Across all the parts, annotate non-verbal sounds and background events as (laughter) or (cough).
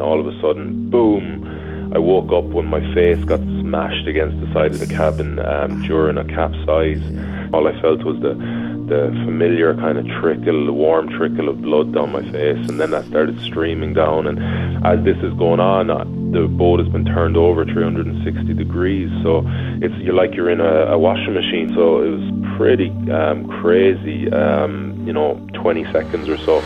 All of a sudden, boom, I woke up when my face got smashed against the side of the cabin um, during a capsize. All I felt was the the familiar kind of trickle, the warm trickle of blood down my face, and then that started streaming down. And as this is going on, uh, the boat has been turned over 360 degrees, so it's you're like you're in a, a washing machine. So it was pretty um, crazy, um, you know, 20 seconds or so.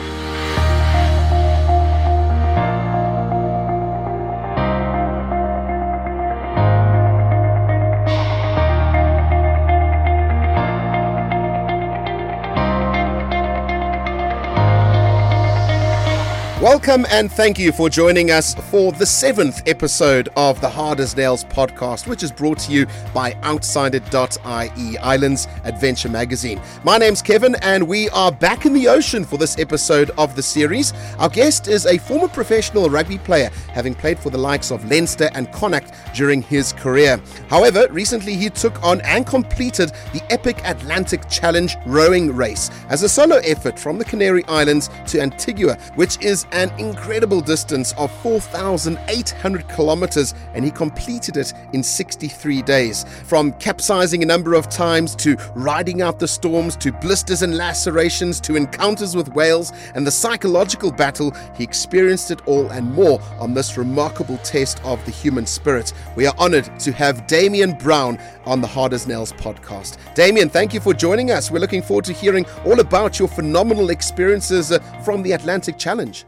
Welcome and thank you for joining us for the seventh episode of the Hard as Nails podcast, which is brought to you by Outsider.ie, Ireland's Adventure Magazine. My name's Kevin, and we are back in the ocean for this episode of the series. Our guest is a former professional rugby player, having played for the likes of Leinster and Connacht during his career. However, recently he took on and completed the epic Atlantic Challenge rowing race as a solo effort from the Canary Islands to Antigua, which is an incredible distance of 4,800 kilometers, and he completed it in 63 days. From capsizing a number of times to riding out the storms to blisters and lacerations to encounters with whales and the psychological battle, he experienced it all and more on this remarkable test of the human spirit. We are honored to have Damien Browne on the Hard as Nails podcast. Damian, thank you for joining us. We're looking forward to hearing all about your phenomenal experiences uh, from the Atlantic Challenge.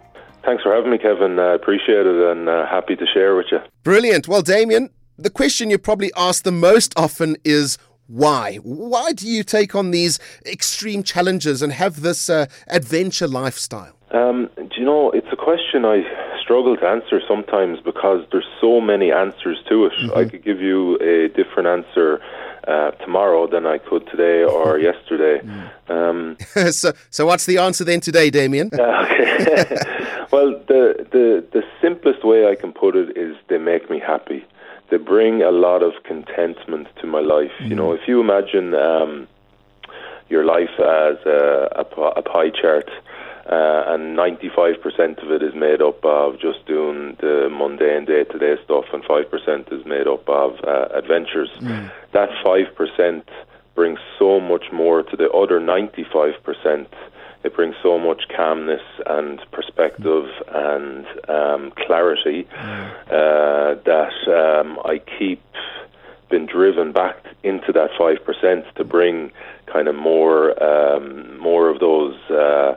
Thanks for having me, Kevin. I uh, appreciate it and uh, happy to share with you. Brilliant. Well, Damien, the question you probably ask the most often is why? Why do you take on these extreme challenges and have this uh, adventure lifestyle? Um, do you know, it's a question I struggle to answer sometimes because there's so many answers to it. Mm-hmm. I could give you a different answer uh, tomorrow than I could today or (laughs) yesterday. Um, (laughs) so, so what's the answer then today, Damien? (laughs) okay. Well, the, the the simplest way I can put it is they make me happy. They bring a lot of contentment to my life. Mm. You know, if you imagine um, your life as a, a, a pie chart uh, and 95% of it is made up of just doing the mundane day-to-day stuff, and 5% is made up of uh, adventures. Mm. That 5% brings so much more to the other 95%. It brings so much calmness and perspective and um, clarity uh, that um, I keep been driven back into that five percent to bring kind of more um, more of those uh,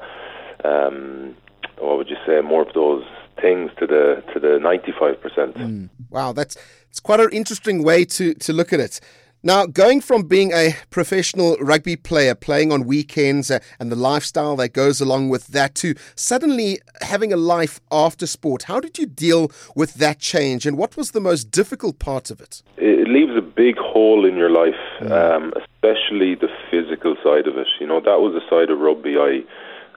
um, what would you say, more of those things to the to the ninety five percent. Mm. Wow, that's it's quite an interesting way to to look at it. Now, going from being a professional rugby player, playing on weekends, uh, and the lifestyle that goes along with that, to suddenly having a life after sport, how did you deal with that change, and what was the most difficult part of it? It leaves a big hole in your life, mm. um, especially the physical side of it. You know, that was the side of rugby I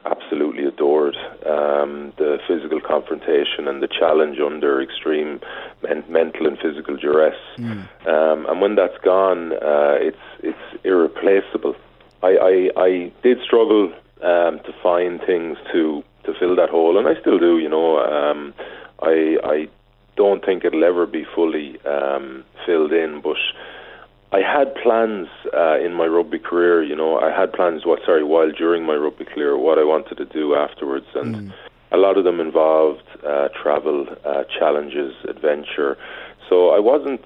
absolutely adored um, the physical confrontation and the challenge under extreme men- mental and physical duress. Mm. Um, and when that's gone, uh, it's it's irreplaceable. I, I, I did struggle um, to find things to to fill that hole, and I still do. You know, um, I I don't think it'll ever be fully um, filled in, but I had plans uh, in my rugby career. You know, I had plans. What sorry, while during my rugby career, what I wanted to do afterwards, and mm. a lot of them involved uh, travel, uh, challenges, adventure. So I wasn't,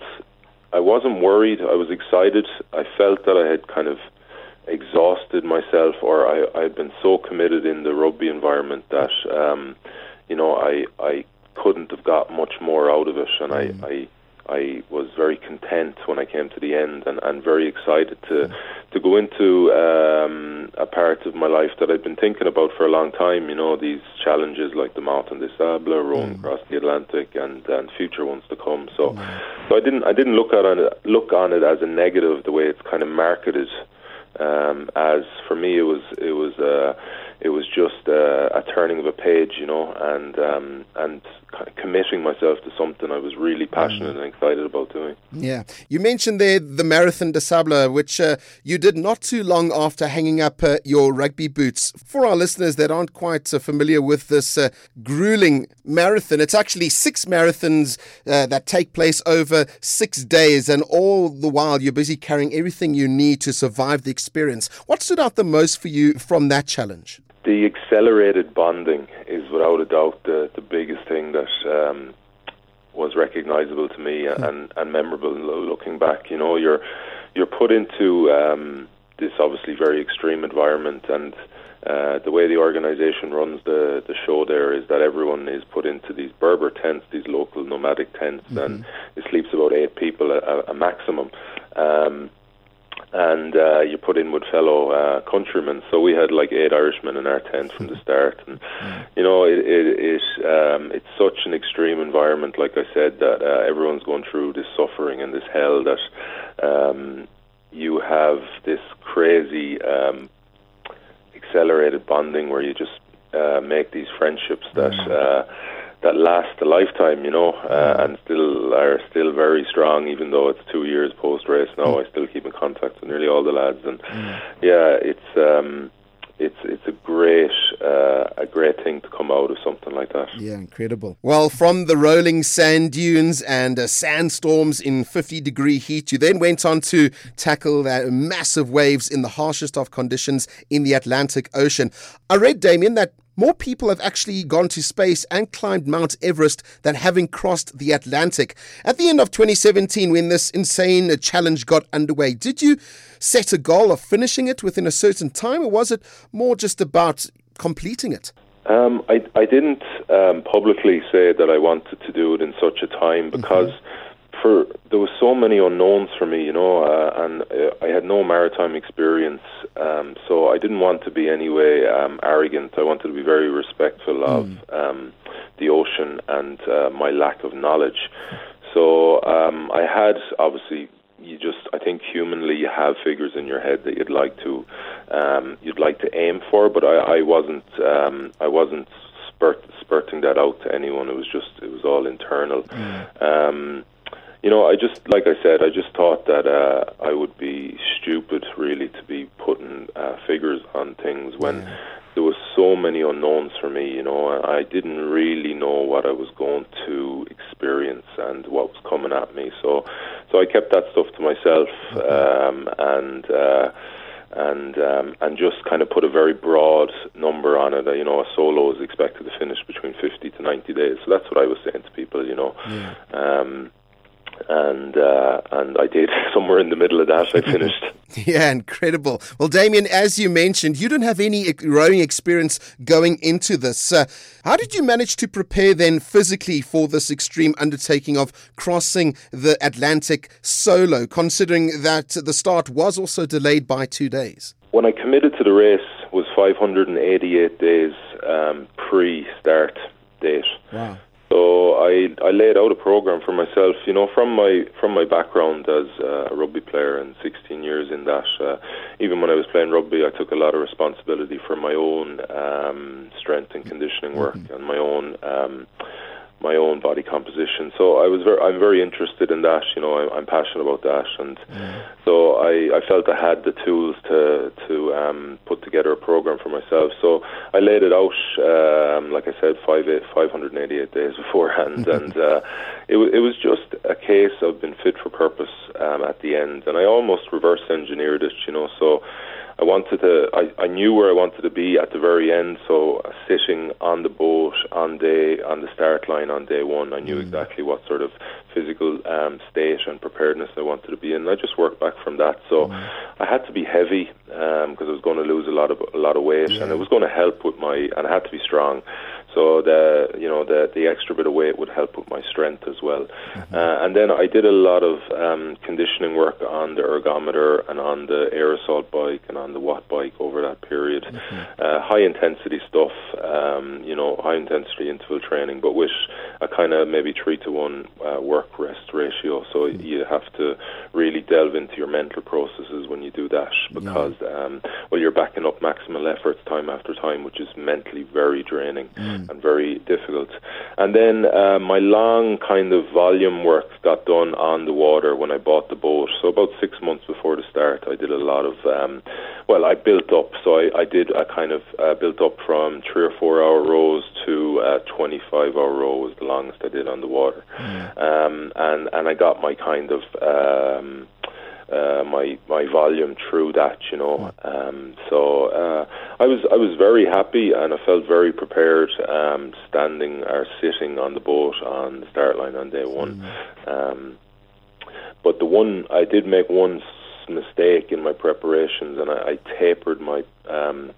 I wasn't worried. I was excited. I felt that I had kind of exhausted myself, or I, I had been so committed in the rugby environment that, um, you know, I, I couldn't have got much more out of it, and mm. I, I I was very content when I came to the end and, and very excited to to go into um, a part of my life that I'd been thinking about for a long time. You know, these challenges like the Marathon des Sables, rowing mm. across the Atlantic, and, and future ones to come. So, mm. so I didn't I didn't look on it look on it as a negative the way it's kind of marketed. Um, as for me, it was it was. Uh, it was just a turning of a page, you know, and um, and kind of committing myself to something I was really passionate and excited about doing. Yeah, you mentioned there the Marathon des Sables, which uh, you did not too long after hanging up uh, your rugby boots. For our listeners that aren't quite uh, familiar with this uh, grueling marathon, it's actually six marathons uh, that take place over six days, and all the while you're busy carrying everything you need to survive the experience. What stood out the most for you from that challenge? The accelerated bonding is without a doubt the, the biggest thing that um, was recognizable to me and, hmm. and, and memorable looking back. You know, you're you're put into um, this obviously very extreme environment, and uh, the way the organisation runs the the show there is that everyone is put into these Berber tents, these local nomadic tents, mm-hmm. and it sleeps about eight people a, a maximum. Um, and uh, you put in with fellow uh, countrymen. So we had like eight Irishmen in our tent from the start, and you know it it, it um, it's such an extreme environment. Like I said, that uh, everyone's going through this suffering and this hell that um, you have this crazy um, accelerated bonding where you just uh, make these friendships that. Uh, that last a lifetime, you know, uh, and still are still very strong. Even though it's two years post race now, mm. I still keep in contact with nearly all the lads, and mm. yeah, it's um, it's it's a great uh, a great thing to come out of something like that. Yeah, incredible. Well, from the rolling sand dunes and uh, sandstorms in 50 degree heat, you then went on to tackle the massive waves in the harshest of conditions in the Atlantic Ocean. I read, Damien, that more people have actually gone to space and climbed Mount Everest than having crossed the Atlantic. At the end of 2017, when this insane challenge got underway, did you set a goal of finishing it within a certain time, or was it more just about completing it? Um, I, I didn't um, publicly say that I wanted to do it in such a time because. Mm-hmm for there was so many unknowns for me, you know, uh, and uh, I had no maritime experience, um, so I didn't want to be anyway um, arrogant. I wanted to be very respectful of mm. um, the ocean and uh, my lack of knowledge. So um, I had obviously. You just, I think, humanly, you have figures in your head that you'd like to, um, you'd like to aim for, but I, I wasn't, um, I wasn't spurt, spurting that out to anyone. It was just, it was all internal. Mm. Um, you know, I just like I said, I just thought that uh, I would be stupid really to be putting uh, figures on things when yeah. there was so many unknowns for me. You know, I didn't really know what I was going to experience and what was coming at me. So, so I kept that stuff to myself um, and. Uh, and um, and just kind of put a very broad number on it. You know, a solo is expected to finish between 50 to 90 days. So that's what I was saying to people. You know, yeah. um, and uh, and I did (laughs) somewhere in the middle of that. I (laughs) finished. yeah, incredible. Well, Damien, as you mentioned, you don't have any rowing experience going into this. Uh, how did you manage to prepare then physically for this extreme undertaking of crossing the Atlantic solo, considering that the start was also delayed by two days? When I committed to the race was 588 days um, pre-start date. Wow. So I I laid out a program for myself, you know, from my from my background as a rugby player and 16 years in that. Uh, even when I was playing rugby, I took a lot of responsibility for my own um, strength and conditioning work mm-hmm. and my own. Um, my own body composition. So I was very, I'm very interested in that. You know, I'm, I'm passionate about that, and mm. so I, I felt I had the tools to to um, put together a program for myself. So I laid it out, um, like I said, five eight, 588 days (laughs) beforehand, (laughs) and uh, it it was just a case of being fit for purpose um, at the end, and I almost reverse engineered it. You know, so I wanted to. I, I knew where I wanted to be at the very end. So sitting on the boat on day on the start line on day one, I knew mm. exactly what sort of physical um, state and preparedness I wanted to be in. I just worked back from that. So mm. I had to be heavy because um, I was going to lose a lot of a lot of weight, yeah. and it was going to help with my. And I had to be strong. So the you know the the extra bit of weight would help with my strength as well. Mm-hmm. Uh, and then I did a lot of um, conditioning work on the ergometer and on the assault bike and on the Wattbike over that period. Mm-hmm. Uh, high intensity stuff, um, you know, high intensity interval training, but with a kind of maybe three to one uh, work rest ratio. So mm-hmm. you have to really delve into your mental processes when you do that because yeah. um, well you're backing up maximal efforts time after time, which is mentally very draining mm. And very difficult. And then uh, my long kind of volume work got done on the water when I bought the boat. So about six months before the start, I did a lot of um, well, I built up. So I, I did a kind of uh, built up from three or four hour rows to uh, 25 hour row was the longest I did on the water, mm. um, and and I got my kind of um, uh, my my volume through that, you know. Um, so uh, I was I was very happy and I felt very prepared um, standing or sitting on the boat on the start line on day one. Mm-hmm. Um, but the one I did make one mistake in my preparations and I, I tapered my um,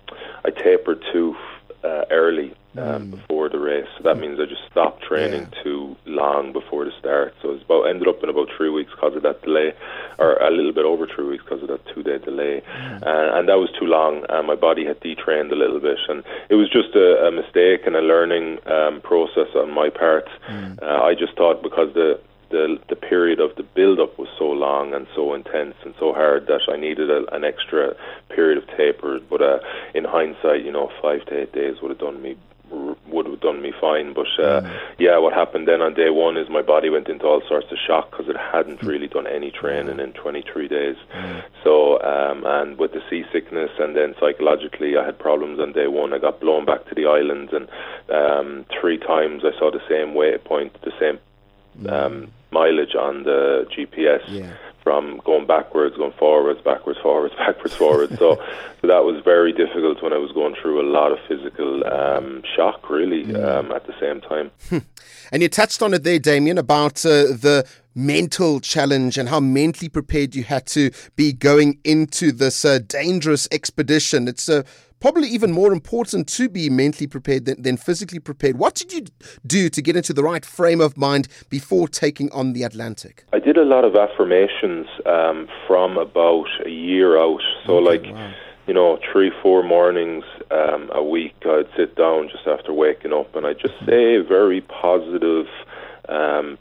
I tapered too uh, early um, before the race. So that means I just stopped training yeah. too long before the start. So it's about ended up in about three weeks because of that delay, or a little bit over three weeks because of that two day delay, mm. uh, and that was too long. And my body had detrained a little bit, and it was just a, a mistake and a learning um, process on my part. Mm. Uh, I just thought because the the the period of the build up was so long and so intense and so hard that I needed a, an extra period of taper. But uh, in hindsight, you know, five to eight days would have done me would have done me fine. But uh, mm. yeah, what happened then on day one is my body went into all sorts of shock because it hadn't mm. really done any training in 23 days. Mm. So um, and with the seasickness and then psychologically, I had problems on day one. I got blown back to the islands and um, three times I saw the same waypoint, the same mm. um, mileage on the GPS. Yeah from going backwards, going forwards, backwards, forwards, (laughs) backwards, forwards. so, so that was very difficult when I was going through a lot of physical um, shock, really, mm. um, at the same time. and you touched on it there, Damien, about uh, the mental challenge and how mentally prepared you had to be going into this uh, dangerous expedition. It's a uh, probably even more important to be mentally prepared than, than physically prepared. What did you do to get into the right frame of mind before taking on the Atlantic? I did a lot of affirmations um, from about a year out. So, okay, like, wow. you know, three, four mornings um, a week, I'd sit down just after waking up and I'd just say very positive, um,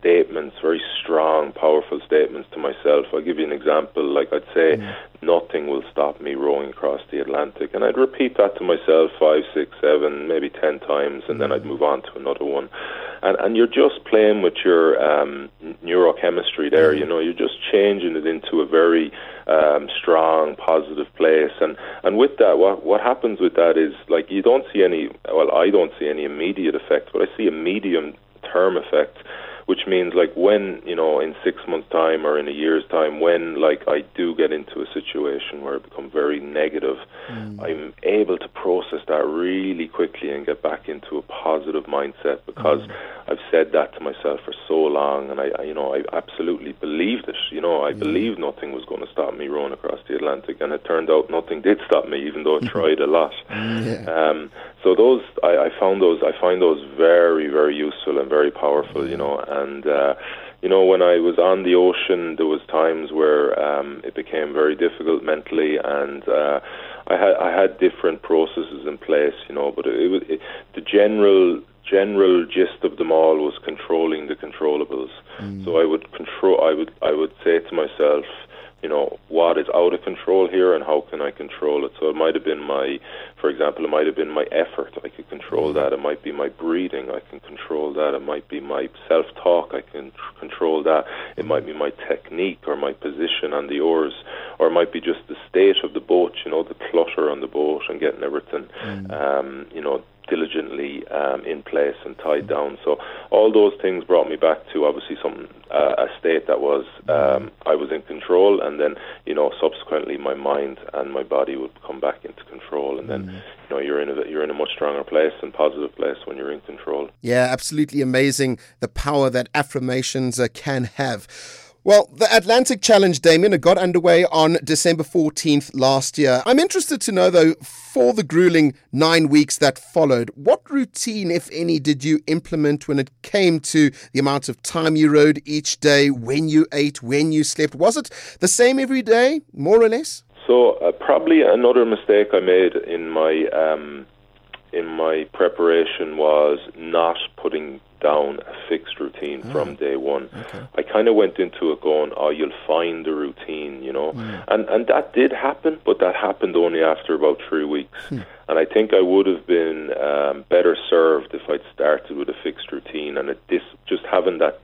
statements, very strong, powerful statements to myself. I'll give you an example. Like I'd say, mm. nothing will stop me rowing across the Atlantic. And I'd repeat that to myself five, six, seven, maybe ten times, and mm. then I'd move on to another one. And, and you're just playing with your um, neurochemistry there, mm. you know, you're just changing it into a very um, strong, positive place. And, and with that, what, what happens with that is, like, you don't see any, well, I don't see any immediate effect, but I see a medium term effect which means like when you know in six months time or in a year's time when like i do get into a situation where i become very negative mm. i'm able to process that really quickly and get back into a positive mindset because mm. i've said that to myself for so long and i, I you know i absolutely believed it you know i mm. believed nothing was going to stop me rowing across the atlantic and it turned out nothing did stop me even though i (laughs) tried a lot yeah. um, so those I, I found those I find those very very useful and very powerful you know and uh, you know when I was on the ocean there was times where um, it became very difficult mentally and uh, I had I had different processes in place you know but it, was it, the general general gist of them all was controlling the controllables mm. so I would control I would I would say to myself you know, what is out of control here and how can I control it? So it might have been my, for example, it might have been my effort. I could control that. It might be my breathing. I can control that. It might be my self-talk. I can tr- control that. It might be my technique or my position on the oars, or it might be just the state of the boat. You know, the clutter on the boat and getting everything, mm. um, you know, diligently um, in place and tied down. So all those things brought me back to obviously some uh, a state that was um, I was in control, and then you know subsequently my mind and my body would come back into control, and then mm. you know you're in a you're in a much stronger place and positive place when you're in control. Yeah, absolutely amazing the power that affirmations uh, can have. Well, the Atlantic Challenge, Damien, it got underway on December 14th last year. I'm interested to know, though, for the grueling nine weeks that followed, what routine, if any, did you implement when it came to the amount of time you rode each day, when you ate, when you slept? Was it the same every day, more or less? So, uh, probably another mistake I made in my. Um in my preparation was not putting down a fixed routine oh. from day one. Okay. I kind of went into it going, "Oh, you'll find the routine," you know, mm. and and that did happen, but that happened only after about three weeks. Hmm. And I think I would have been um, better served if I'd started with a fixed routine and it dis- just having that.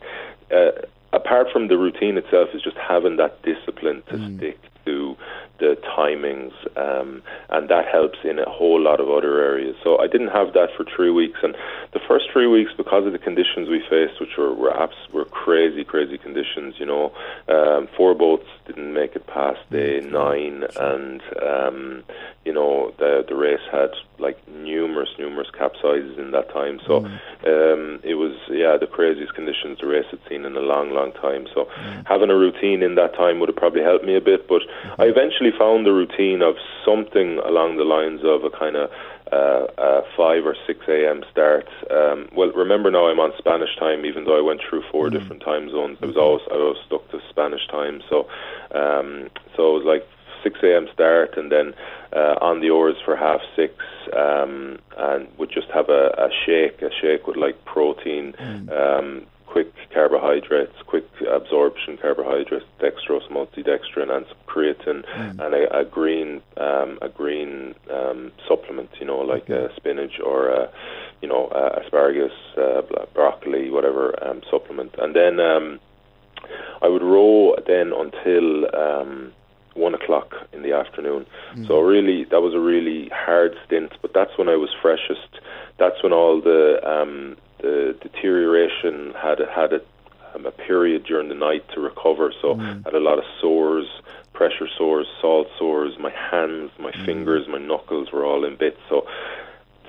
Uh, apart from the routine itself, is just having that discipline to mm. stick to the timings, um, and that helps in a whole lot of other areas. So I didn't have that for three weeks, and the first three weeks, because of the conditions we faced, which were were, abs- were crazy, crazy conditions. You know, um, four boats didn't make it past day nine, and um, you know the the race had like numerous, numerous capsizes in that time. So mm. um, it was yeah the craziest conditions the race had seen in a long, long time. So mm. having a routine in that time would have probably helped me a bit, but mm-hmm. I eventually found the routine of something along the lines of a kind of uh, uh, 5 or 6 a.m. start. Um, well, remember now I'm on Spanish time, even though I went through 4 mm different time zones. I was always I was stuck to Spanish time, so um, so it was like 6 a.m. start, and then uh, on the oars for half six, um, and would just have a, a shake, a shake with like protein, mm. um, quick carbohydrates, quick absorption carbohydrates, dextrose, maltodextrin, and some creatine, mm. and a, a green um, a green um, supplement, you know, like okay. a spinach or a, you know a asparagus, uh, broccoli, whatever um, supplement, and then um, I would row then until um, one o'clock in the afternoon. Mm. So really, that was a really hard stint. But that's when I was freshest. That's when all the um, the deterioration had had a, um, a period during the night to recover. So mm. had a lot of sores, pressure sores, salt sores. My hands, my mm. fingers, my knuckles were all in bits. So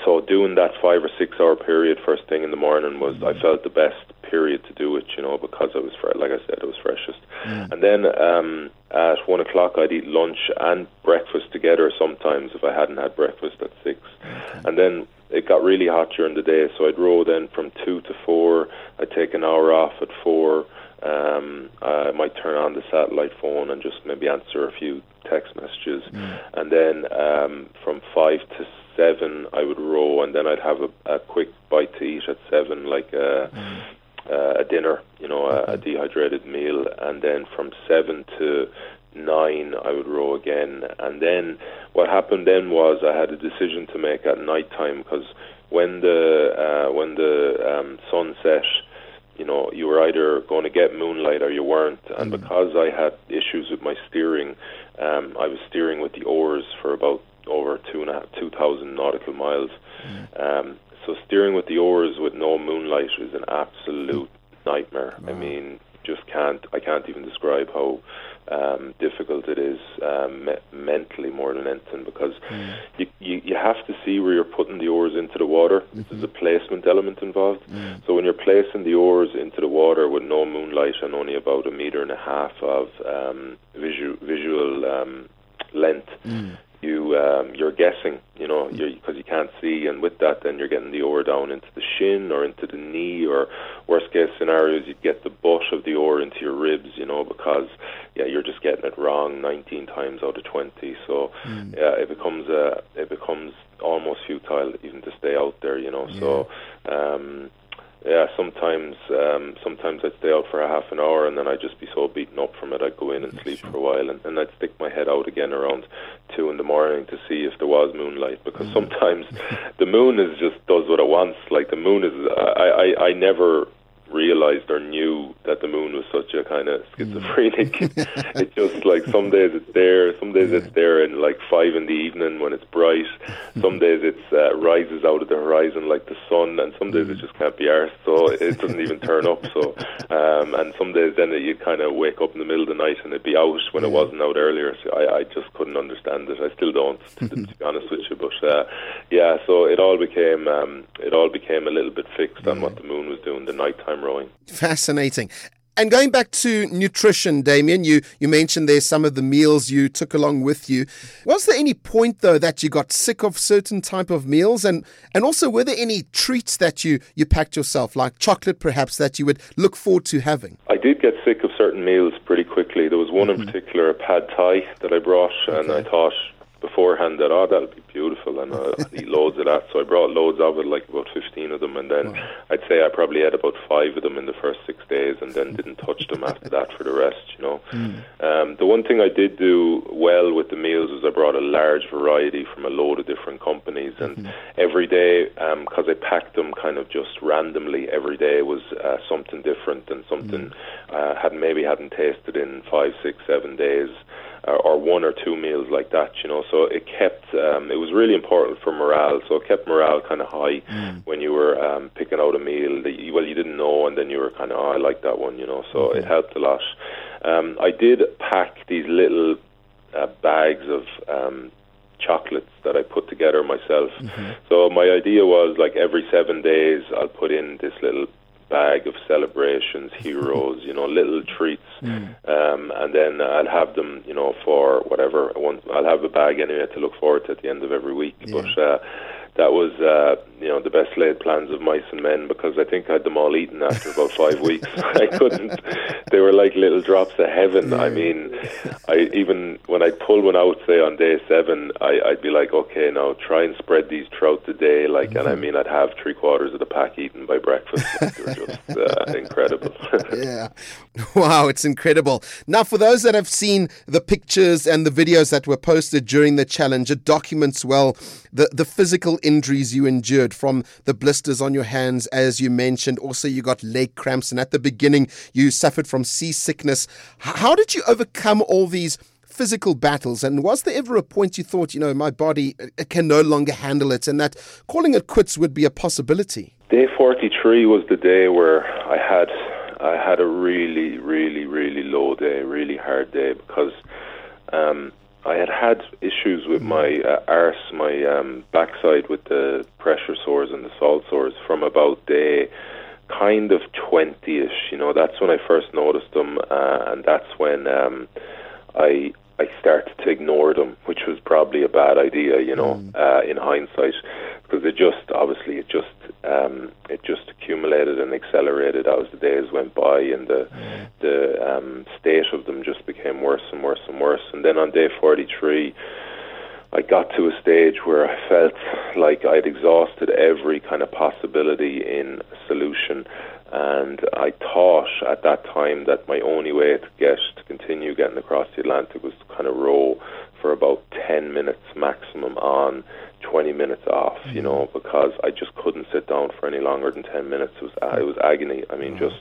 so doing that five or six hour period first thing in the morning was I felt the best period to do it, you know, because I was fre- like I said, I was freshest. Mm. And then um, at one o'clock I'd eat lunch and breakfast together sometimes if I hadn't had breakfast at six. Okay. And then it got really hot during the day, so I'd row then from two to four. I'd take an hour off at four. Um, I might turn on the satellite phone and just maybe answer a few text messages, mm. and then um, from five to seven I would row, and then I'd have a, a quick bite to eat at seven, like a, mm. uh, a dinner, you know, a, a dehydrated meal, and then from seven to nine I would row again, and then what happened then was I had a decision to make at night time because when the uh, when the um, sun set you know, you were either going to get moonlight or you weren't. And mm. because I had issues with my steering, um, I was steering with the oars for about over two and a half, two thousand nautical miles. Mm. Um, so steering with the oars with no moonlight is an absolute nightmare. Wow. I mean, just can't. I can't even describe how um, difficult it is um, me- mentally more than anything because mm. you, you you have to see where you're putting the oars into the water. Mm-hmm. There's a placement element involved. Mm. So when you're placing the oars into the water with no moonlight and only about a meter and a half of um, visual visual um, length, mm you um, you're guessing, you know, because you can't see, and with that, then you're getting the oar down into the shin or into the knee, or worst case scenarios, you get the butt of the oar into your ribs, you know, because yeah, you're just getting it wrong 19 times out of 20. So mm. yeah, it becomes uh, it becomes almost futile even to stay out there, you know. Yeah. So. Um, yeah, sometimes um, sometimes I'd stay out for a half an hour and then I'd just be so beaten up from it I'd go in and sleep for a while and, and I'd stick my head out again around two in the morning to see if there was moonlight because mm. sometimes (laughs) the moon is just does what it wants. Like the moon is I, I, I never realized or knew that the moon was such a kind of schizophrenic. Mm. (laughs) it just like some days it's there, some days yeah. it's there in like five in the evening when it's bright. Some days it uh, rises out of the horizon like the sun, and some days mm. it just can't be arsed, so it doesn't even turn up. So, um, and some days then you'd kind of wake up in the middle of the night and it'd be out when yeah. it wasn't out earlier. So I, I just couldn't understand it. I still don't, to, to (laughs) be honest with you. But uh, yeah, so it all became um, it all became a little bit fixed on what the moon was doing the nighttime rowing. Fascinating. And going back to nutrition, Damien, you, you mentioned there some of the meals you took along with you. Was there any point though that you got sick of certain type of meals, and and also were there any treats that you you packed yourself, like chocolate perhaps, that you would look forward to having? I did get sick of certain meals pretty quickly. There was one mm-hmm. in particular, a pad thai, that I brought, okay. and I thought beforehand that oh that'll be beautiful and uh, I'll (laughs) eat loads of that. So I brought loads of it, like about fifteen of them, and then wow. I'd say I probably had about five of them in the first six days, and then didn't touch them after that for the rest. You know, mm. um, the one thing I did do well with the meals was I brought a large variety from a load of different companies, and mm-hmm. every day because um, I packed them kind of just randomly, every day was uh, something different and something mm. uh, hadn't maybe hadn't tasted in five, six, seven days or, or one or two meals like that, you know. So it kept, um, it was really important for morale. So it kept morale kind of high mm. when you were um, picking out a meal that you, well you didn't know, and then you were kind of, oh, I like that one, you know. So mm-hmm. it helped a lot. Um, I did pack these little uh, bags of um, chocolates that I put together myself. Mm-hmm. So my idea was like every seven days I'll put in this little bag of celebrations, (laughs) heroes, you know, little treats, mm. um, and then I'll have them, you know, for whatever. I'll have a bag anyway to look forward to at the end of every week. Yeah. But uh, that was uh, you know the best laid plans of mice and men because I think I had them all eaten after about five (laughs) weeks. (laughs) I couldn't. They were like little drops of heaven. I mean, I even when I pull one out, say on day seven, I, I'd be like, okay, now try and spread these throughout the day. Like, mm-hmm. and I mm-hmm. mean, I'd have three quarters of the pack eaten by breakfast. they were just uh, (laughs) incredible. yeah, wow, it's incredible. Now, for those that have seen the pictures and the videos that were posted during the challenge, it documents well the the physical injuries you endured from the blisters on your hands, as you mentioned. Also, you got leg cramps, and at the beginning, you suffered from seasickness. How did you overcome all these? physical battles and was there ever a point you thought you know my body can no longer handle it and that calling it quits would be a possibility day 43 was the day where i had i had a really really really low day really hard day because um, I had had issues with my uh, arse, my um, backside with the pressure sores and the salt sores from about day kind of 20ish. You know, that's when I first noticed them, uh, and that's when um, I I started to ignore them, which was probably a bad idea. You know, mm. uh, in hindsight, because it just obviously it just um, accumulated and accelerated as the days went by, and the the um, state of them just became worse and worse and worse. And then on day forty three. I got to a stage where I felt like I'd exhausted every kind of possibility in solution, and I thought at that time that my only way to get to continue getting across the Atlantic was to kind of row for about ten minutes maximum on 20 minutes off, you know, mm-hmm. because I just couldn't sit down for any longer than 10 minutes. It was, uh, it was agony. I mean, just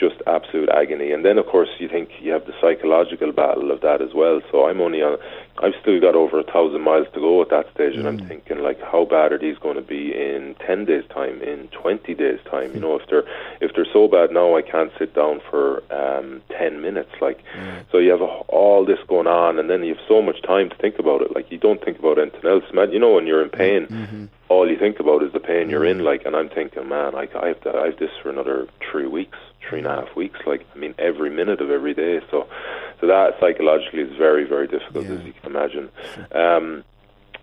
just absolute agony. And then, of course, you think you have the psychological battle of that as well. So I'm only on, I've still got over a thousand miles to go at that stage, and mm. I'm thinking, like, how bad are these going to be in 10 days' time, in 20 days' time? Mm. You know, if they're if they're so bad now, I can't sit down for um, 10 minutes. Like, mm. so you have a, all this going on, and then you have so much time to think about it. Like, you don't think about anything else, man. You know, when you're in pain. Mm-hmm all you think about is the pain you're in. Mm. Like, and I'm thinking, man, I, I have to, I have this for another three weeks, three and a half weeks. Like, I mean, every minute of every day. So, so that psychologically is very, very difficult, yeah. as you can imagine. Um,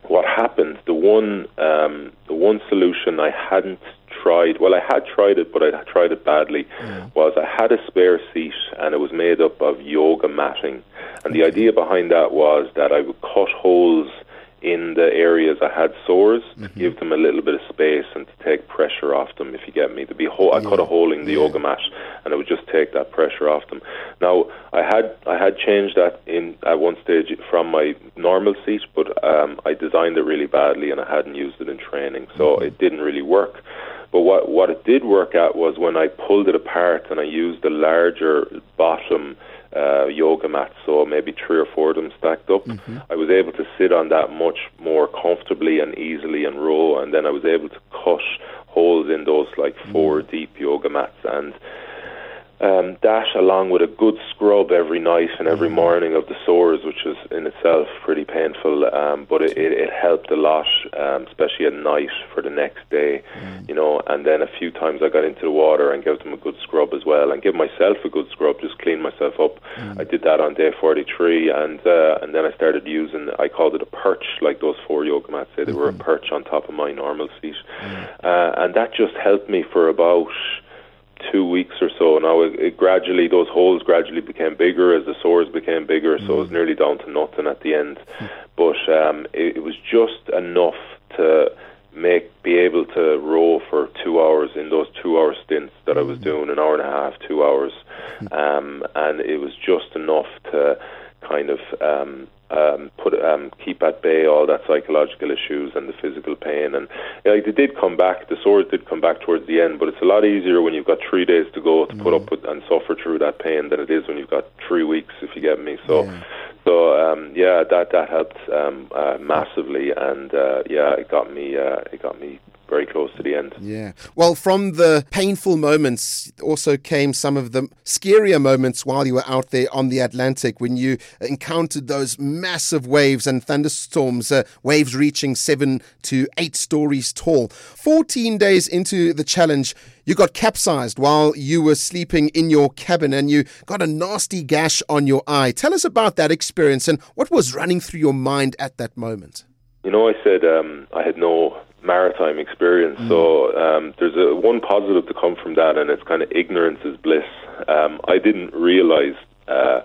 what happened? The one, um, the one solution I hadn't tried. Well, I had tried it, but I tried it badly. Yeah. Was I had a spare seat, and it was made up of yoga matting. And the idea behind that was that I would cut holes in the areas I had sores mm-hmm. to give them a little bit of space and to take pressure off them. If you get me, to be ho- I cut a hole in the yeah. yoga mat and it would just take that pressure off them. Now I had I had changed that in at one stage from my normal seat, but um, I designed it really badly and I hadn't used it in training, so mm-hmm. it didn't really work. But what what it did work at was when I pulled it apart and I used the larger bottom uh, yoga mats, so maybe three or four of them stacked up. Mm-hmm. I was able to sit on that much more comfortably and easily and row, and then I was able to cut holes in those like 4 mm-hmm. deep yoga mats and um, that along with a good scrub every night and every mm. morning of the sores, which was in itself pretty painful, um, but it, it, it, helped a lot, um, especially at night for the next day, mm. you know. And then a few times I got into the water and gave them a good scrub as well, and give myself a good scrub, just clean myself up. Mm. I did that on day 43, and uh, and then I started using, I called it a perch, like those four yoga mats say, they were a perch on top of my normal feet, mm. uh, and that just helped me for about two weeks or so. Now, it, it, gradually, those holes gradually became bigger as the sores became bigger, mm. so it was mm. nearly down to nothing at the end. Mm. But um, it, it was just enough to make be able to row for two hours in those two hour stints that I was mm. doing, an hour and a half, two hours, mm. um, and it was just enough to kind of um, um, put um, keep at bay all that psychological issues and the physical pain. And like they did come back, the sores did come back towards the end, but it's a lot easier when you've got three days to go to mm. put up with and suffer through that pain than it is when you've got three weeks, if you get me. So. Yeah. So um, yeah, that that helped um, uh, massively, and uh, yeah, it got me uh, it got me very close to the end. Yeah. Well, from the painful moments also came some of the scarier moments while you were out there on the Atlantic when you encountered those massive waves and thunderstorms, uh, waves reaching seven to eight stories tall. 14 days into the challenge, you got capsized while you were sleeping in your cabin and you got a nasty gash on your eye. Tell us about that experience and what was running through your mind at that moment. You know, I said um, I had no maritime experience. Mm. So um, there's a one positive to come from that, and it's kind of ignorance is bliss. Um, I didn't realize. Uh,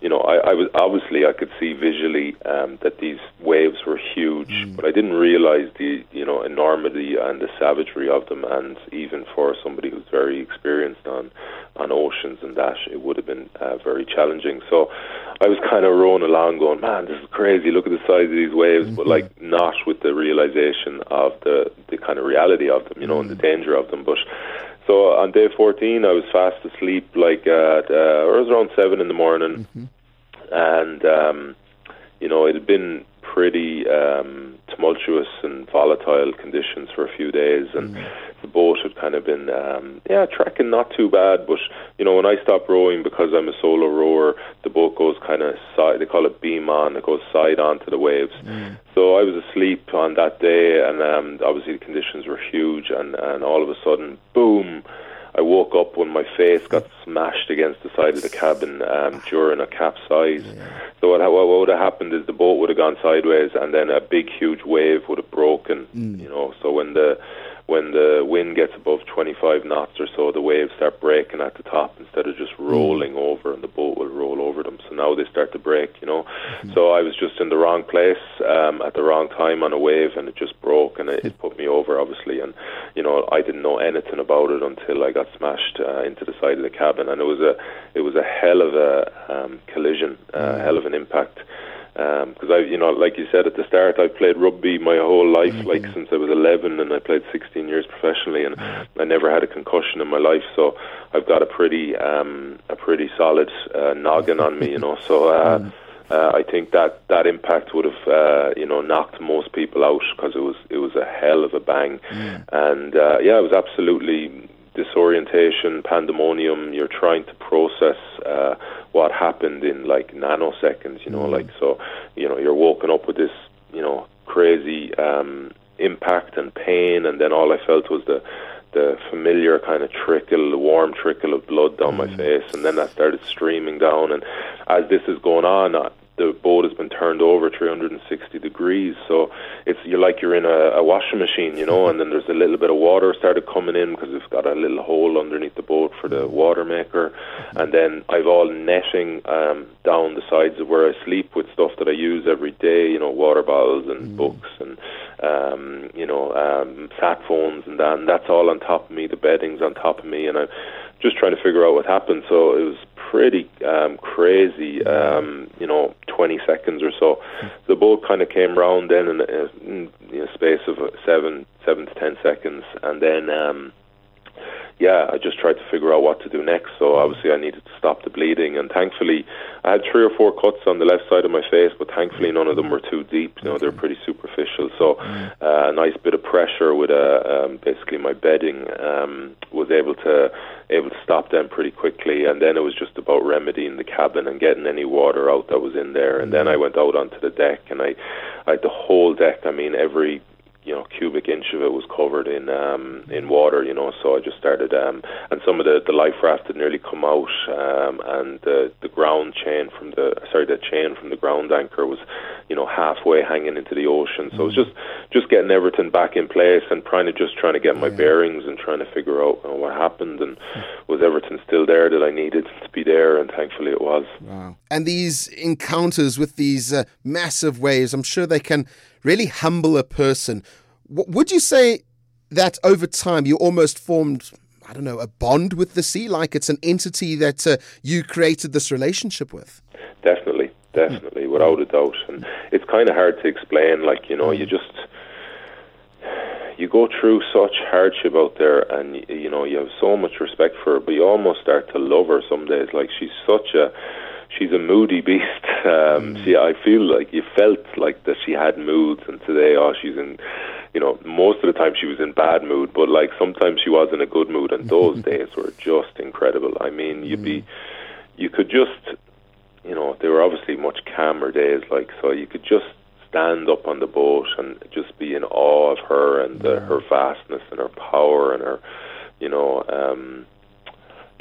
you know, I, I was obviously I could see visually um, that these waves were huge, mm. but I didn't realize the you know enormity and the savagery of them. And even for somebody who's very experienced on on oceans and that, it would have been uh, very challenging. So I was kind of rowing along, going, "Man, this is crazy! Look at the size of these waves," mm-hmm. but like not with the realization of the the kind of reality of them, you know, mm. and the mm. danger of them. But so on day 14, I was fast asleep, like at, uh, it was around 7 in the morning. Mm-hmm. And, um, you know, it had been pretty um, tumultuous and volatile conditions for a few days. And mm the boat had kind of been, um, yeah, tracking not too bad. But, you know, when I stop rowing, because I'm a solo rower, the boat goes kind of side, they call it beam on, it goes side on to the waves. Mm. So I was asleep on that day, and um, obviously the conditions were huge, and, and all of a sudden, boom, I woke up when my face got smashed against the side of the cabin um, during a capsize. Yeah. So what, what would have happened is the boat would have gone sideways, and then a big, huge wave would have broken. Mm. You know, so when the when the wind gets above 25 knots or so, the waves start breaking at the top instead of just rolling mm. over, and the boat will roll over them. So now they start to break, you know. Mm-hmm. So I was just in the wrong place um, at the wrong time on a wave, and it just broke, and it, it, put me over, obviously. And you know, I didn't know anything about it until I got smashed uh, into the side of the cabin, and it was a it was a hell of a um, collision, uh, mm. hell of an impact because um, I, you know, like you said at the start, I played rugby my whole life, mm-hmm. like since I was 11, and I played 16 years professionally, and I never had a concussion in my life. So I've got a pretty, um, a pretty solid uh, noggin on me, you know. So. Uh, (laughs) mm. Uh, I think that that impact would have, uh, you know, knocked most people out because it was it was a hell of a bang, mm. and uh, yeah, it was absolutely disorientation, pandemonium. You're trying to process uh, what happened in like nanoseconds. You know, mm. like so. You know, you're woken up with this, you know, crazy um, impact and pain, and then all I felt was the the familiar kind of trickle, the warm trickle of blood down mm. my face, and then that started streaming down. And as this is going on, the boat has been turned over 360 degrees. So it's you're like you're in a, a washing machine, you know. And then there's a little bit of water started coming in because it's got a little hole underneath the boat for the water maker. And then I've all netting um, down the sides of where I sleep with stuff that I use every day, you know, water bottles and mm. books and um, you know um, sat phones and that. And that's all on top of me. The bedding's on top of me, and I'm just trying to figure out what happened. So it was pretty um, crazy, um, you know, 20 seconds or so. The boat kind of came round then in, in, in a space of seven, seven to ten seconds, and then, um, yeah, I just tried to figure out what to do next. So obviously, I needed to stop the bleeding, and thankfully, I had three or four cuts on the left side of my face, but thankfully, none of them were too deep. You know, they're pretty superficial. So uh, a nice bit of pressure with a, um, basically my bedding um, was able to able to stop them pretty quickly, and then it was just about remedying the cabin and getting any water out that was in there. And then I went out onto the deck, and I, I had the whole deck. I mean, every you know cubic inch of it was covered in um, in water. You know, so I just started, um, and some of the the life raft had nearly come out, um, and the the ground chain from the sorry the chain from the ground anchor was, you know, halfway hanging into the ocean. So it was just just getting everything back in place and trying to just trying to get my yeah. bearings and trying to figure out you know, what happened and was everything still there that I needed to be there, and thankfully it was. Wow! And these encounters with these uh, massive waves, I'm sure they can really humble a person. W- would you say that over time you almost formed, I don't know, a bond with the sea, like it's an entity that uh, you created this relationship with? Definitely, definitely, mm. without a doubt. And it's kind of hard to explain. Like you know, mm. you just you go through such hardship out there, and you know you have so much respect for her, but you almost start to love her some days. Like she's such a she's a moody beast. (laughs) Um, mm. She, I feel like you felt like that she had moods, and today, oh, she's in. You know, most of the time she was in bad mood, but like sometimes she was in a good mood, and those (laughs) days were just incredible. I mean, you'd be, mm. you could just, you know, they were obviously much calmer days, like so you could just stand up on the boat and just be in awe of her and uh, her vastness and her power and her, you know, um,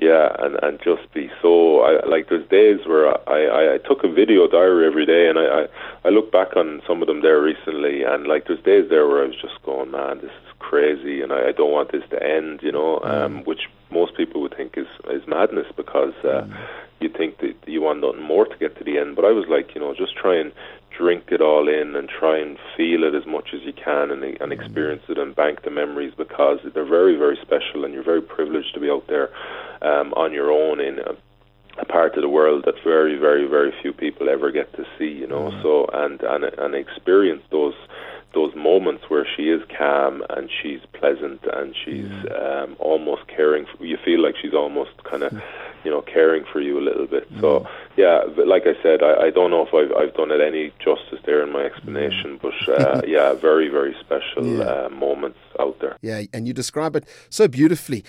yeah, and and just be so. I like there's days where I, I I took a video diary every day, and I, I I look back on some of them there recently, and like there's days there where I was just going, man, this is crazy, and I, I don't want this to end, you know, um, mm. which most people would think is is madness because uh, mm. you think that you want nothing more to get to the end. But I was like, you know, just try and drink it all in and try and feel it as much as you can and, and mm-hmm. experience it and bank the memories because they're very, very special and you're very privileged to be out there um, on your own in a, a part of the world that very, very, very few people ever get to see, you know. Mm. So and and and experience those those moments where she is calm and she's pleasant and she's mm. um, almost caring. For, you feel like she's almost kind of, you know, caring for you a little bit. Mm. So yeah, like I said, I, I don't know if I've, I've done it any justice there in my explanation, but (laughs) uh, yeah, very very special yeah. uh, moments out there. Yeah, and you describe it so beautifully.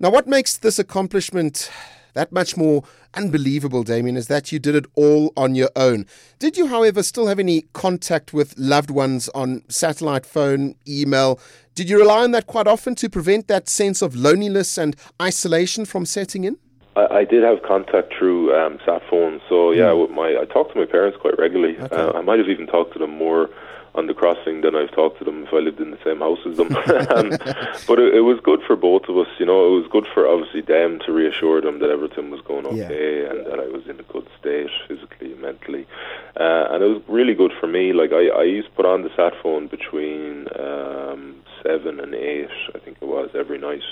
Now, what makes this accomplishment that much more unbelievable, Damien, is that you did it all on your own. Did you, however, still have any contact with loved ones on satellite phone, email? Did you rely on that quite often to prevent that sense of loneliness and isolation from setting in? I, I did have contact through um, sat phone, so yeah, mm. my I talked to my parents quite regularly. Okay. Uh, I might have even talked to them more on the crossing than I've talked to them if I lived in the same house as them. (laughs) um, but it, it, was good for both of us, you know. It was good for obviously them to reassure them that everything was going okay yeah. and that I was in a good state physically, mentally, uh, and it was really good for me. Like I, I used to put on the sat phone between um, seven and eight, I think it was, every night.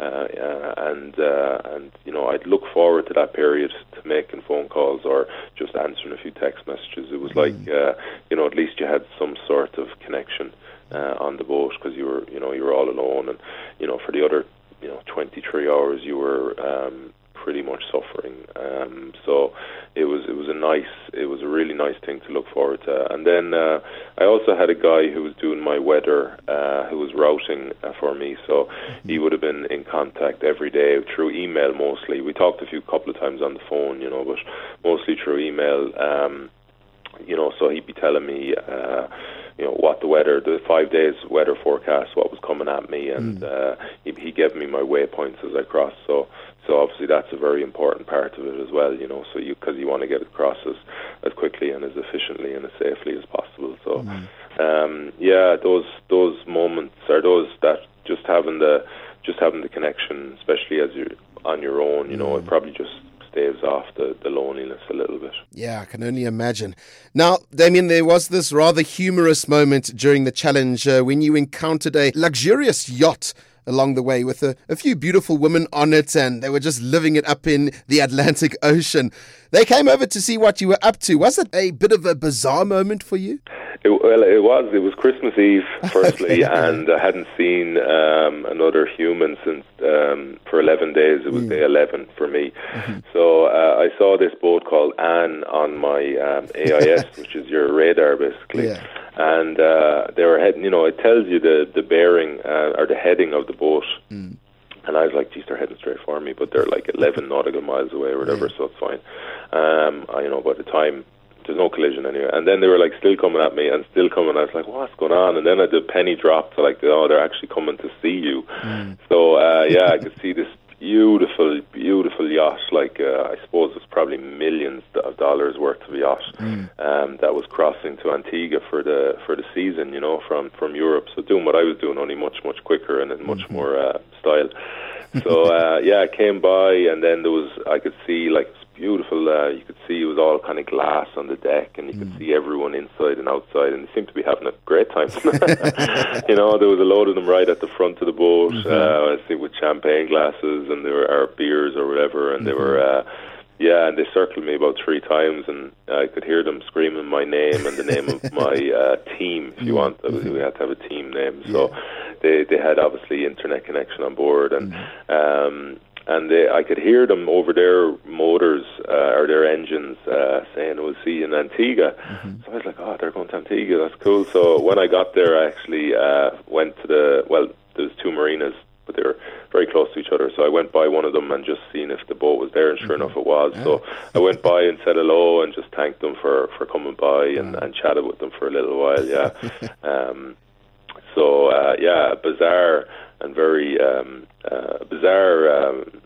Uh, and uh, and you know I'd look forward to that period to making phone calls or just answering a few text messages. It was mm. like uh, you know at least you had some sort of connection uh, on the boat because you were you know you were all alone and you know for the other you know 23 hours you were um, pretty much suffering. Um, so it was it was a nice it was a really nice thing to look forward to. And then uh, I also had a guy who was doing my weather, uh, who was routing uh, for me. So he would have been in contact every day through email mostly. We talked a few couple of times on the phone, you know, but mostly through email. Um, you know, so he'd be telling me. Uh, you know what the weather, the five days weather forecast, what was coming at me, and mm. uh, he, he gave me my waypoints as I crossed. So so obviously that's a very important part of it as well, you know. So you because you want to get across as as quickly and as efficiently and as safely as possible. So mm. um, yeah, those those moments are those that just having the just having the connection, especially as you're on your own, you know, it mm. probably just staves off the, the loneliness a little bit. Yeah, I can only imagine. Now, Damien, there was this rather humorous moment during the challenge uh, when you encountered a luxurious yacht along the way with a, a few beautiful women on it, and they were just living it up in the Atlantic (laughs) Ocean. They came over to see what you were up to. Was it a bit of a bizarre moment for you? It well, it was. It was Christmas Eve, (laughs) firstly, and I hadn't seen um, another human since um, for 11 days. It was mm. day 11 for me. Mm-hmm. (laughs) So uh, I saw this boat called Anne on my um, AIS, which is your radar, basically. Yeah. And uh, they were heading, you know, it tells you the, the bearing uh, or the heading of the boat. Mm. And I was like, geez, they're heading straight for me, but they're like 11 (laughs) nautical miles away or whatever, yeah. so it's fine. Um, I, you know, by the time there's no collision anyway. And then they were like still coming at me and still coming. I was like, what's going on? And then the penny dropped to like, oh, they're actually coming to see you. Mm. So uh, yeah, I could see this beautiful, beautiful yacht. Like uh, I suppose it's probably millions of dollars worth of yacht mm. um, that was crossing to Antigua for the for the season. You know, from from Europe. So doing what I was doing, only much much quicker and in much mm-hmm. more uh, style. So uh, (laughs) yeah, I came by and then there was I could see like beautiful. Uh, you could see it was all kind of glass on the deck, and you mm. could see everyone inside and outside, and they seemed to be having a great time. (laughs) you know, there was a load of them right at the front of the boat. Mm-hmm. Uh, I think with champagne glasses, and there were beers or whatever, and mm-hmm. they were. Uh, yeah, and they circled me about three times, and I could hear them screaming my name and the name of (laughs) my uh, team, if you mm-hmm. want. Mm-hmm. We had to have a team name, so yeah. they they had obviously internet connection on board, and mm-hmm. um, and they, I could hear them over their motors uh, or their engines uh, saying, "We'll see you in Antigua." Mm-hmm. So I was like, "Oh, they're going to Antigua. That's cool." So when I got there, I actually uh, went to the well. There's two marinas, but they were very close to each other. So I went by one of them and just seen if the boat was there, and sure mm-hmm. enough, it was. Yeah. So I went by and said hello and just thanked them for for coming by and, and chatted with them for a little while. Yeah. (laughs) um, so uh, yeah, bizarre and very um, uh, bizarre um,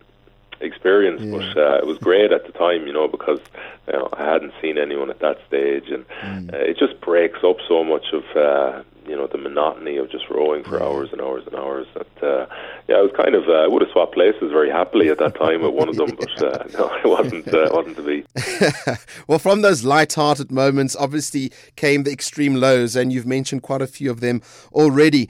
experience, yeah. but uh, it was great at the time, you know, because you know, I hadn't seen anyone at that stage, and mm. uh, it just breaks up so much of uh, you know the monotony of just rowing for yeah. hours and hours and hours. That uh, yeah, I was kind of uh, I would have swapped places very happily at that time with one of them, (laughs) but uh, no, it wasn't uh, wasn't to be. (laughs) well, from those light-hearted moments, obviously came the extreme lows, and you've mentioned quite a few of them already.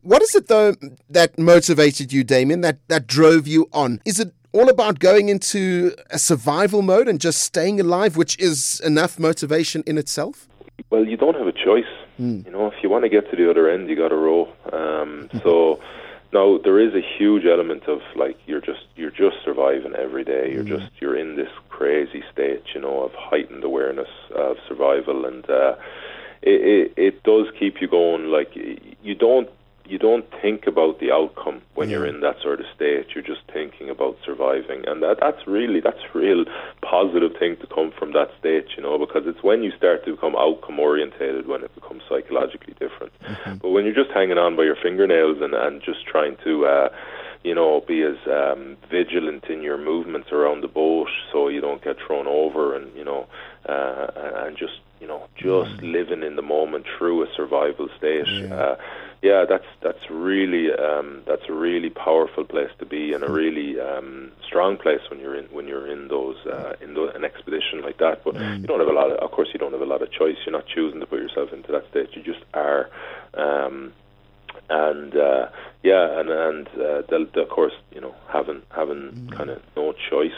What is it though that motivated you, Damien? That that drove you on? Is it all about going into a survival mode and just staying alive, which is enough motivation in itself? Well, you don't have a choice. Mm. You know, if you want to get to the other end, you got to row. Um, so now there is a huge element of like you're just you're just surviving every day. You're mm. just you're in this crazy state, you know, of heightened awareness of survival, and uh, it, it it does keep you going. Like you don't you don't think about the outcome when yeah. you're in that sort of state. You're just thinking about surviving, and that that's really that's real positive thing to come from that state, you know, because it's when you start to become outcome orientated when it becomes psychologically different. Mm-hmm. But when you're just hanging on by your fingernails and and just trying to. Uh, you know, be as um, vigilant in your movements around the boat so you don't get thrown over, and you know, uh, and just you know, just mm. living in the moment through a survival state. Yeah. Uh, yeah, that's that's really um, that's a really powerful place to be, and a hmm. really um, strong place when you're in when you're in those uh, in the, an expedition like that. But mm. you don't have a lot. Of, of course, you don't have a lot of choice. You're not choosing to put yourself into that state. You just are. Um, and uh, yeah, and and uh, the, the, of course, you know, having having mm. kind of no choice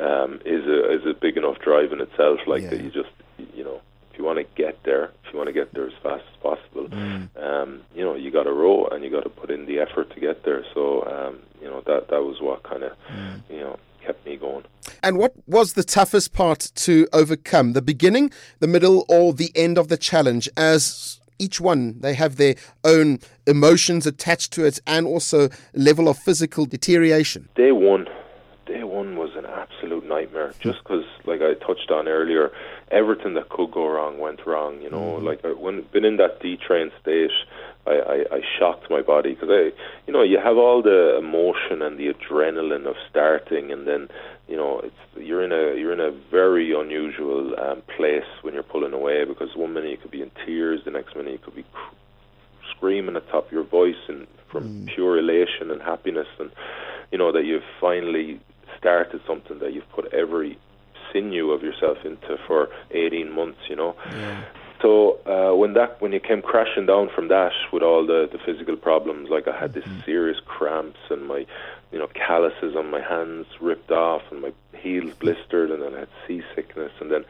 um, is a is a big enough drive in itself. Like yeah. that, you just you know you want to get there, if you want to get there as fast as possible, mm. um, you know, you got to row and you got to put in the effort to get there. So, um, you know, that that was what kind of, mm. you know, kept me going. And what was the toughest part to overcome? The beginning, the middle, or the end of the challenge? As each one they have their own emotions attached to it, and also level of physical deterioration. Day one, day one was an absolute nightmare. Just because, like I touched on earlier everything that could go wrong went wrong. You know, mm. like I, when been in that detrained state, I, I, I shocked my body because I, you know, you have all the emotion and the adrenaline of starting, and then you know, it's you're in a you're in a very unusual um, place when you're pulling away because one minute you could be in tears, the next minute you could be cr- screaming at top of your voice and from mm. pure elation and happiness, and you know that you've finally started something that you've put every sinew of yourself into for 18 months, you know. Yeah. So uh, when that when you came crashing down from that with all the, the physical problems, like I had mm-hmm. this serious cramps and my you know calluses on my hands ripped off and my heels blistered and then I had seasickness and then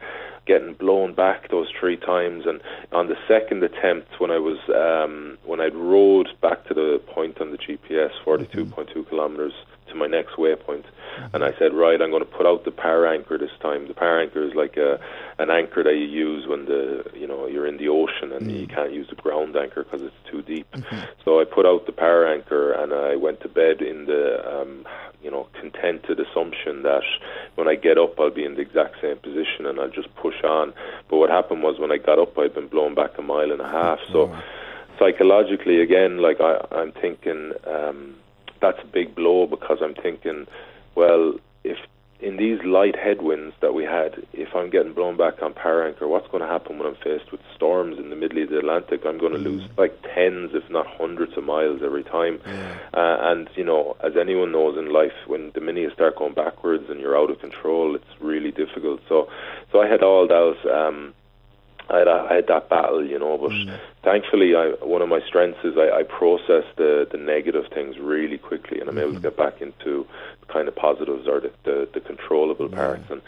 getting blown back those three times. And on the second attempt, when I was um, when I'd rowed back to the point on the GPS, 42.2 mm-hmm. kilometers to my next waypoint, and I said, right, I'm going to put out the power anchor this time. The power anchor is like a an anchor that you use when the you know you're in the ocean and mm. you can't use the ground anchor because it's too deep. Mm-hmm. So I put out the power anchor and I went to bed in the um, you know contented assumption that when I get up I'll be in the exact same position and I'll just push on. But what happened was when I got up I'd been blown back a mile and a half. So oh. psychologically, again, like I, I'm thinking. Um, that's a big blow because I'm thinking, well, if in these light headwinds that we had, if I'm getting blown back on power anchor, what's going to happen when I'm faced with storms in the middle of the Atlantic? I'm going to mm. lose like tens, if not hundreds, of miles every time. Uh, and you know, as anyone knows in life, when the minute you start going backwards and you're out of control, it's really difficult. So, so I had all those. Um, I had, I had that battle, you know. But mm. thankfully, I, one of my strengths is I, I process the, the negative things really quickly, and I'm mm-hmm. able to mm-hmm. get back into kind of positives or the, the, the controllable yeah. parts. And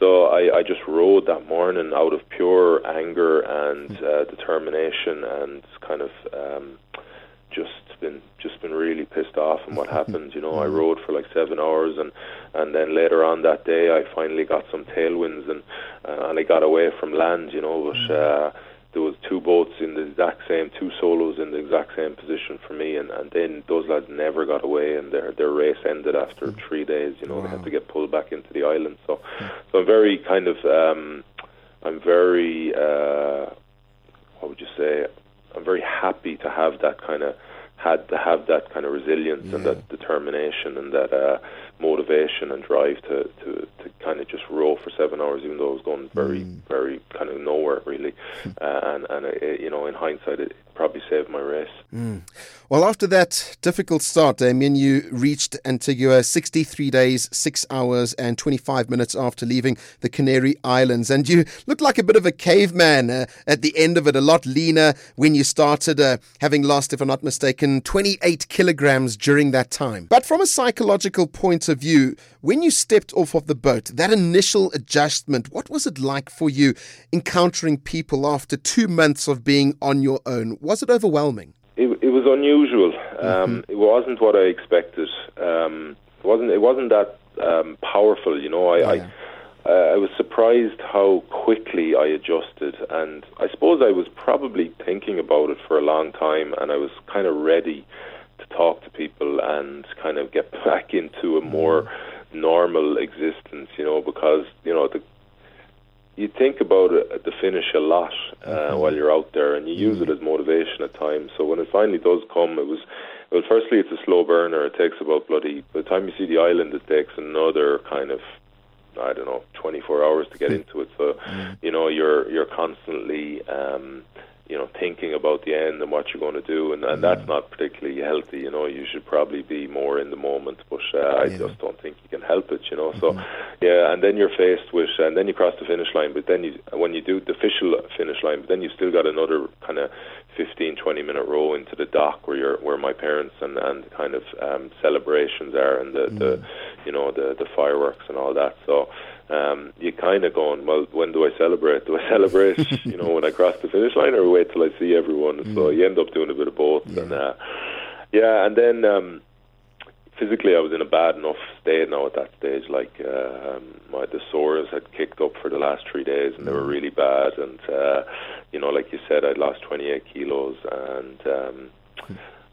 so I, I just rowed that morning out of pure anger and mm. uh, determination, and kind of um, just been just been really pissed off and what (laughs) happened. You know, I mm. rowed for like seven hours, and and then later on that day, I finally got some tailwinds and uh, and I got away from land. You know, but. Mm. Uh, there was two boats in the exact same, two solos in the exact same position for me, and, and then those lads never got away, and their their race ended after three days. You know, wow. they had to get pulled back into the island. So, so I'm very kind of, um, I'm very, uh, what would you say? I'm very happy to have that kind of had to have that kind of resilience yeah. and that determination and that uh, motivation and drive to, to, to kind of just row for seven hours, even though I was going very, mm. very kind of nowhere really. (laughs) uh, and and it, you know, in hindsight, it probably saved my race. Mm. Well, after that difficult start, Damien, you reached Antigua 63 days, 6 hours, and 25 minutes after leaving the Canary Islands. And you looked like a bit of a caveman uh, at the end of it, a lot leaner when you started, uh, having lost, if I'm not mistaken, 28 kilograms during that time. But from a psychological point of view, when you stepped off of the boat, that initial adjustment, what was it like for you encountering people after two months of being on your own? Was it overwhelming? It, it was unusual. Um, mm-hmm. It wasn't what I expected. Um, it wasn't. It wasn't that um, powerful. You know, I. Yeah. I uh, I was surprised how quickly I adjusted, and I suppose I was probably thinking about it for a long time, and I was kind of ready to talk to people and kind of get (laughs) back into a more mm-hmm. normal existence, you know, because you know the you think about it, the finish a lot uh, mm-hmm. while you're out there, and you use it mm-hmm. as motivation at times. So when it finally does come, it was well. Firstly, it's a slow burner. It takes about bloody. By the time you see the island, it takes another kind of I don't know, 24 hours to get into it. So, mm. you know, you're you're constantly um, you know, thinking about the end and what you're going to do, and, and that's mm. not particularly healthy. You know, you should probably be more in the moment, but uh, I yeah. just don't think you can help it. You know, mm-hmm. so yeah, and then you're faced with, and then you cross the finish line, but then you, when you do the official finish line, but then you've still got another kind of 15, 20 minute row into the dock where you're, where my parents and and kind of um, celebrations are, and the, mm. the, you know, the the fireworks and all that. So um, you kind of going, well, when do I celebrate? Do I (laughs) celebrate, you know, when I cross the finish line, or wait till I see everyone? Mm. So you end up doing a bit of both, yeah. and uh, yeah, and then um, physically I was in a bad enough state now at that stage. Like uh, um, my the sores had kicked up for the last three days, and they were mm. really bad. And uh, you know, like you said, I'd lost 28 kilos, and um,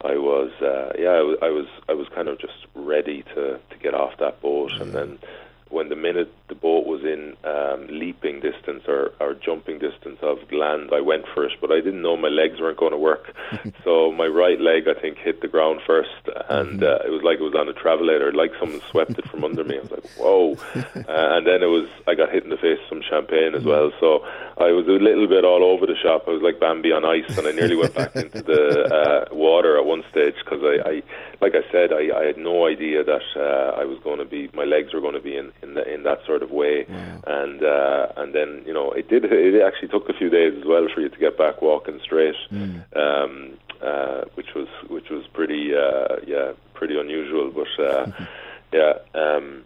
I was uh, yeah, I was, I was I was kind of just ready to to get off that boat, and then when the minute the boat was in um, leaping distance or, or jumping distance of land, I went first, but I didn't know my legs weren't going to work. (laughs) so my right leg, I think, hit the ground first, and mm-hmm. uh, it was like it was on a travelator, like someone swept it from under me. I was like, whoa! (laughs) Uh, and then it was, I got hit in the face with some champagne as well. So I was a little bit all over the shop. I was like Bambi on ice, and I nearly went back into the (laughs) uh, water at one stage because I, I, like I said, I, I had no idea that uh, I was going to be, my legs were going to be in in, the, in that sort of way. And uh, and then you know it did. It actually took a few days as well for you to get back walking straight, mm. um, uh, which was which was pretty uh, yeah pretty unusual. But uh, (laughs) yeah. Um,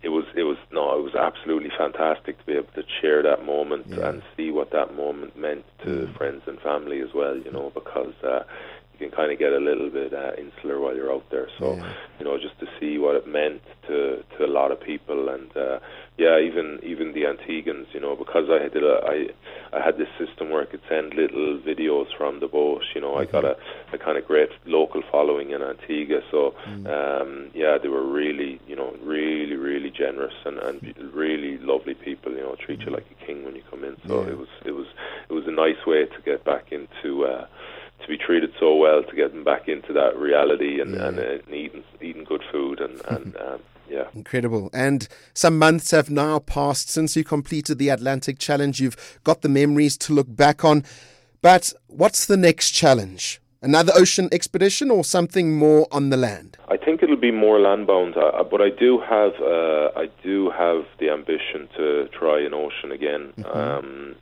it was it was no, it was absolutely fantastic to be able to share that moment yeah. and see what that moment meant to mm. friends and family as well. You know, because uh, you can kind of get a little bit uh, insular while you're out there. So, yeah. you know, just to see what it meant to to a lot of people, and uh, yeah, even even the Antiguans, you know, because I did a, I I had this system where I could send little videos from the boat. You know, mm-hmm. I got a, a kind of great local following in Antigua. So, mm-hmm. um, yeah, they were really, you know, really really generous and and really lovely people. You know, treat you like a king when you come in. So yeah. it was it was it was a nice way to get back into. Uh, to be treated so well to get them back into that reality and, yeah. and, uh, and eating eating good food and, (laughs) and um, yeah. Incredible. And some months have now passed since you completed the Atlantic Challenge. You've got the memories to look back on. But what's the next challenge? Another ocean expedition or something more on the land? I think it'll be more landbound, uh, but I do have uh, I do have the ambition to try an ocean again. Mm-hmm. Um,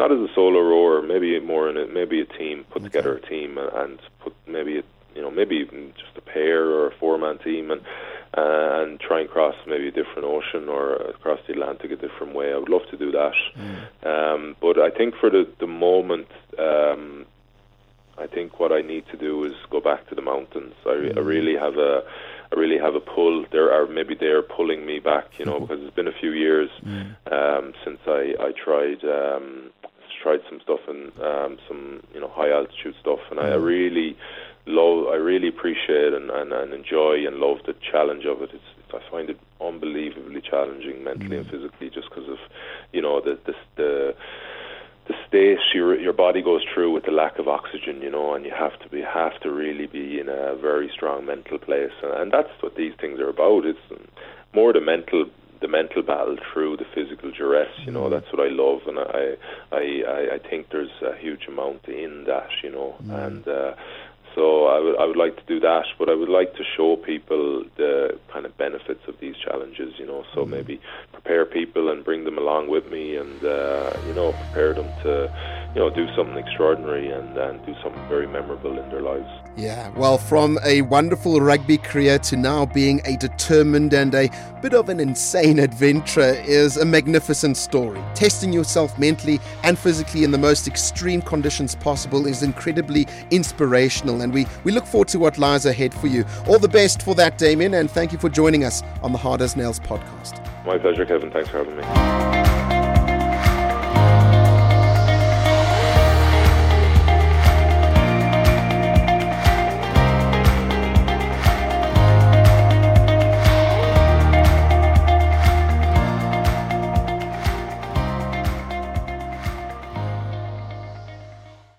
not as a solo rower, maybe more in a, maybe a team, put okay. together a team and put maybe a, you know maybe even just a pair or a four man team and uh, and try and cross maybe a different ocean or across the Atlantic a different way. I would love to do that, mm. um, but I think for the the moment. Um, I think what I need to do is go back to the mountains. I, mm. I really have a, I really have a pull. There are maybe they're pulling me back, you know, because it's been a few years mm. um, since I I tried um, tried some stuff and um, some you know high altitude stuff, and. I really love, I really appreciate and, and, and enjoy and love the challenge of it. It's, I find it unbelievably challenging mentally mm. and physically, just because of you know the the, the the state your your body goes through with the lack of oxygen, you know, and you have to be have to really be in a very strong mental place, and, and that's what these things are about. It's more the mental the mental battle through the physical duress. You know, mm. that's what I love, and I I I, I think there's a huge amount in that. You know, mm. and. Uh, so I would I would like to do that, but I would like to show people the kind of benefits of these challenges. You know, so mm maybe prepare people and bring them along with me, and uh, you know, prepare them to you know do something extraordinary and, and do something very memorable in their lives. Yeah, well, from a wonderful rugby career to now being a determined and a bit of an insane (laughs) adventurer is a magnificent story. Testing yourself mentally and physically in the most extreme conditions possible is incredibly inspirational, and we, we look forward to what lies ahead for you. All the best for that, Damien, and thank you for joining us on the Hard as Nails podcast. My pleasure, Kevin. Thanks for having me.